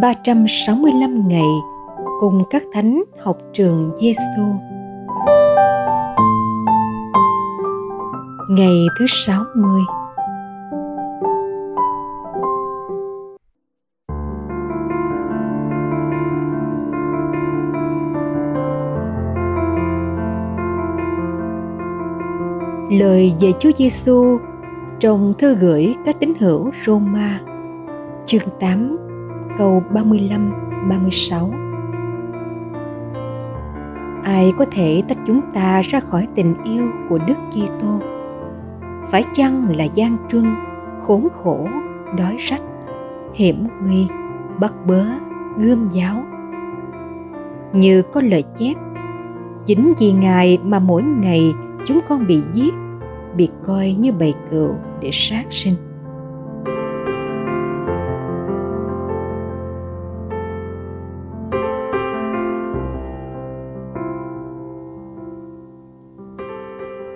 365 ngày cùng các thánh học trường Giêsu. Ngày thứ 60 Lời về Chúa Giêsu trong thư gửi các tín hữu Roma, chương 8 câu 35 36 Ai có thể tách chúng ta ra khỏi tình yêu của Đức Kitô? Phải chăng là gian truân, khốn khổ, đói rách, hiểm nguy, bắt bớ, gươm giáo? Như có lời chép, chính vì Ngài mà mỗi ngày chúng con bị giết, bị coi như bầy cừu để sát sinh.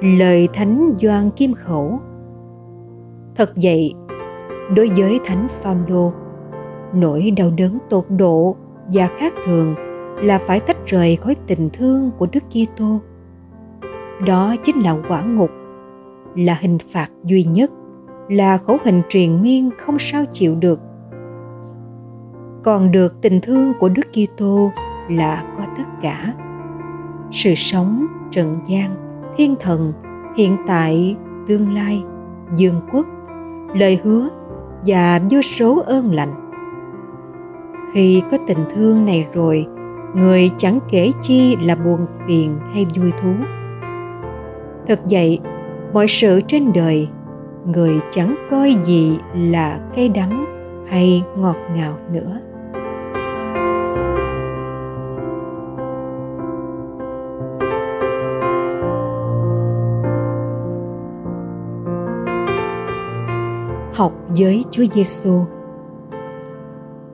Lời Thánh Doan Kim Khẩu Thật vậy, đối với Thánh Phaolô, nỗi đau đớn tột độ và khác thường là phải tách rời khỏi tình thương của Đức Kitô. Đó chính là quả ngục, là hình phạt duy nhất, là khẩu hình truyền miên không sao chịu được. Còn được tình thương của Đức Kitô là có tất cả. Sự sống trần gian thiên thần hiện tại tương lai, dương quốc, lời hứa và vô số ơn lành. Khi có tình thương này rồi, người chẳng kể chi là buồn phiền hay vui thú. Thật vậy, mọi sự trên đời, người chẳng coi gì là cay đắng hay ngọt ngào nữa. Học với Chúa Giêsu.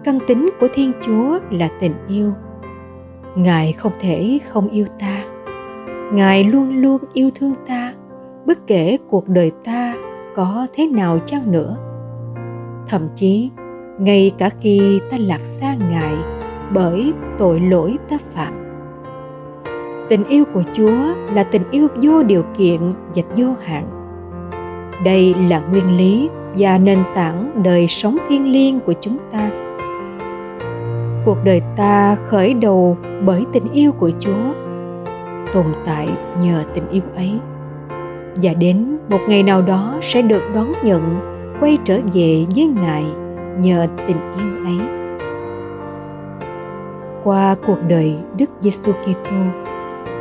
Căn tính của Thiên Chúa là tình yêu. Ngài không thể không yêu ta. Ngài luôn luôn yêu thương ta, bất kể cuộc đời ta có thế nào chăng nữa. Thậm chí, ngay cả khi ta lạc xa Ngài bởi tội lỗi ta phạm. Tình yêu của Chúa là tình yêu vô điều kiện và vô hạn. Đây là nguyên lý và nền tảng đời sống thiêng liêng của chúng ta. Cuộc đời ta khởi đầu bởi tình yêu của chúa, tồn tại nhờ tình yêu ấy. Và đến một ngày nào đó sẽ được đón nhận, quay trở về với ngài nhờ tình yêu ấy. Qua cuộc đời đức giêsu kitô,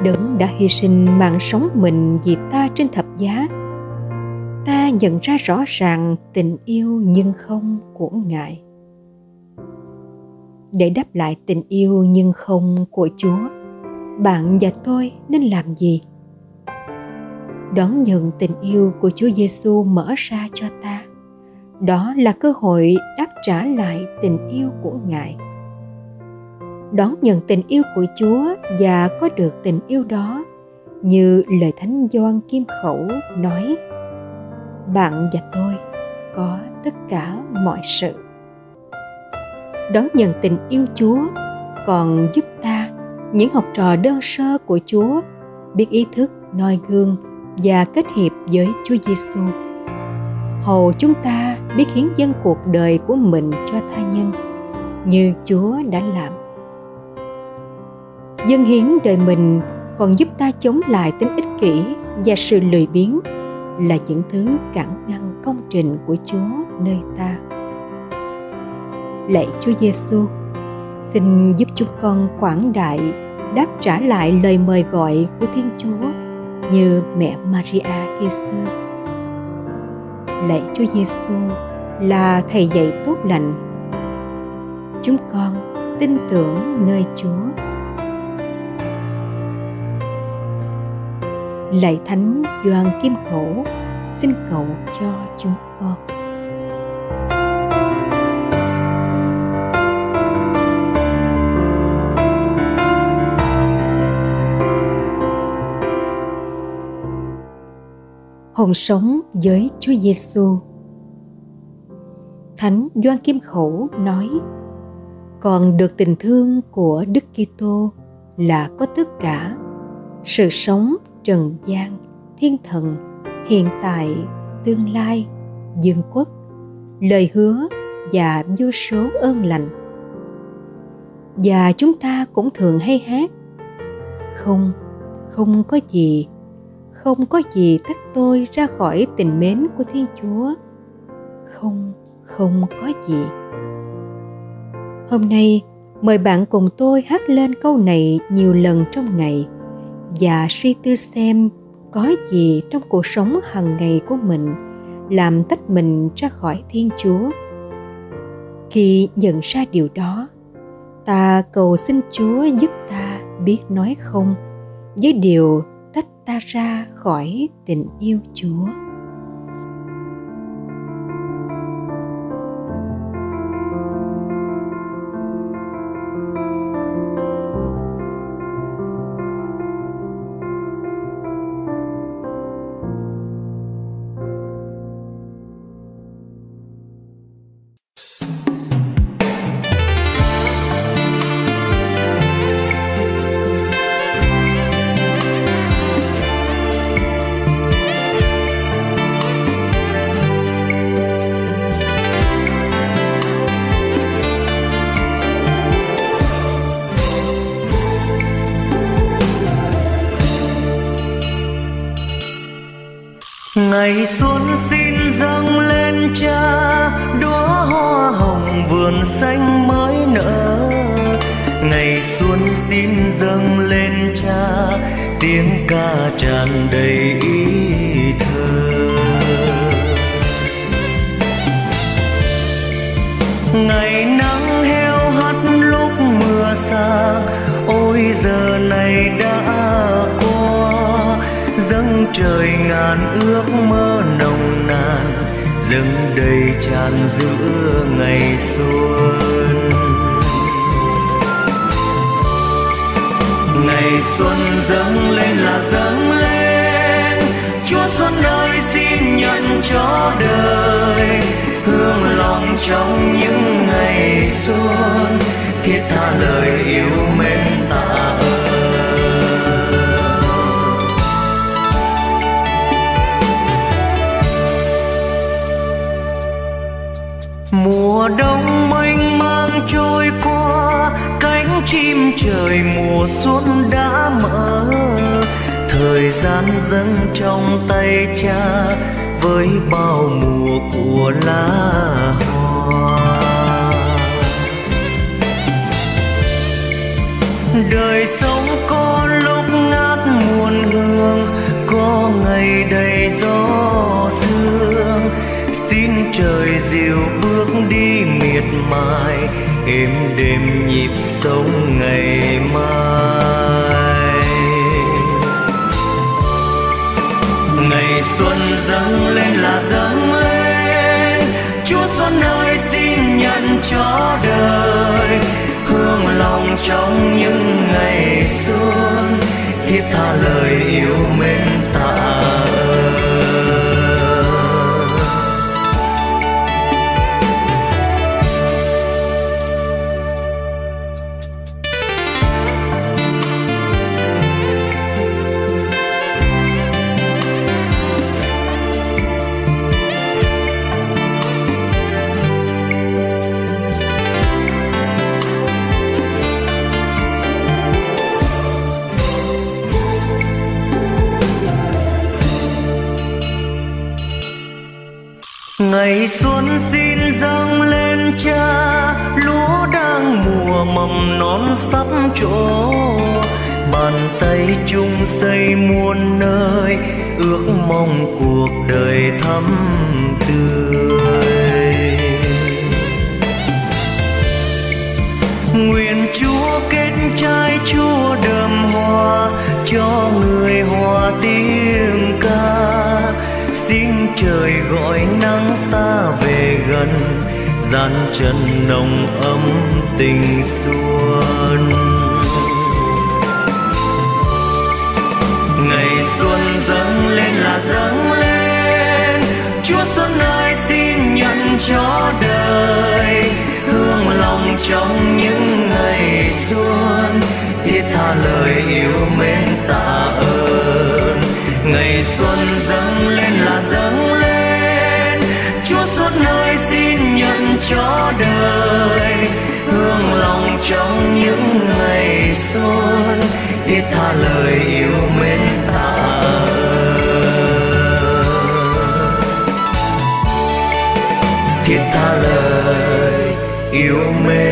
đấng đã hy sinh mạng sống mình vì ta trên thập giá ta nhận ra rõ ràng tình yêu nhưng không của ngài. Để đáp lại tình yêu nhưng không của chúa, bạn và tôi nên làm gì? Đón nhận tình yêu của chúa giêsu mở ra cho ta. Đó là cơ hội đáp trả lại tình yêu của ngài. Đón nhận tình yêu của chúa và có được tình yêu đó, như lời thánh Gioan Kim Khẩu nói bạn và tôi có tất cả mọi sự. Đón nhận tình yêu chúa còn giúp ta những học trò đơn sơ của chúa, biết ý thức, noi gương và kết hiệp với chúa giêsu. Hầu chúng ta biết hiến dân cuộc đời của mình cho tha nhân như chúa đã làm. Dân hiến đời mình còn giúp ta chống lại tính ích kỷ và sự lười biếng là những thứ cản ngăn công trình của Chúa nơi ta. Lạy Chúa Giêsu, xin giúp chúng con quảng đại đáp trả lại lời mời gọi của Thiên Chúa như mẹ Maria khi xưa. Lạy Chúa Giêsu là thầy dạy tốt lành. Chúng con tin tưởng nơi Chúa. Lạy Thánh Doan Kim Khổ, xin cầu cho chúng con hồn sống với Chúa Giêsu. Thánh Doan Kim Khẩu nói: còn được tình thương của Đức Kitô là có tất cả sự sống trần gian, thiên thần, hiện tại, tương lai, dương quốc. Lời hứa và vô số ơn lành. Và chúng ta cũng thường hay hát, không không có gì, không có gì tách tôi ra khỏi tình mến của thiên chúa. Không không có gì. Hôm nay, mời bạn cùng tôi hát lên câu này nhiều lần trong ngày và suy tư xem có gì trong cuộc sống hàng ngày của mình làm tách mình ra khỏi thiên chúa. Khi nhận ra điều đó, ta cầu xin chúa giúp ta biết nói không với điều tách ta ra khỏi tình yêu chúa. Ngày xuân xin dâng lên cha, đóa hoa hồng vườn xanh mới nở. Ngày xuân xin dâng lên cha, tiếng ca tràn đầy ý thơ. Ngày nắng heo hắt lúc mưa xa, ôi giờ này đã trời ngàn ước mơ nồng nàn, dâng đầy tràn giữa ngày xuân. Ngày xuân dâng lên là dâng lên, chúa xuân ơi xin nhận cho đời hương lòng trong những ngày xuân. Thiết tha lời yêu mến ta chim trời mùa xuân đã mở thời gian dâng trong tay cha với bao mùa của lá. Êm đêm nhịp sống ngày mai. Ngày xuân dâng lên là dâng lên, chúa xuân ơi, xin nhận cho đời hương lòng trong những ngày xuân. Thiết tha lời yêu mến. Non sắp chỗ. Bàn tay chung xây muôn nơi, ước mong cuộc đời thắm tươi. Nguyện chúa kết trái chúa đơm hoa, cho người hòa tiếng ca. Xin trời gọi nắng xa về gần gian chân nồng ấm tình xuân. Ngày xuân dâng lên là dâng lên, chúa xuân ơi xin nhận cho đời hương lòng trong những ngày xuân. Thiết tha lời yêu mến trong những ngày xuân thiết tha lời yêu mến ta. Thiết tha lời yêu mến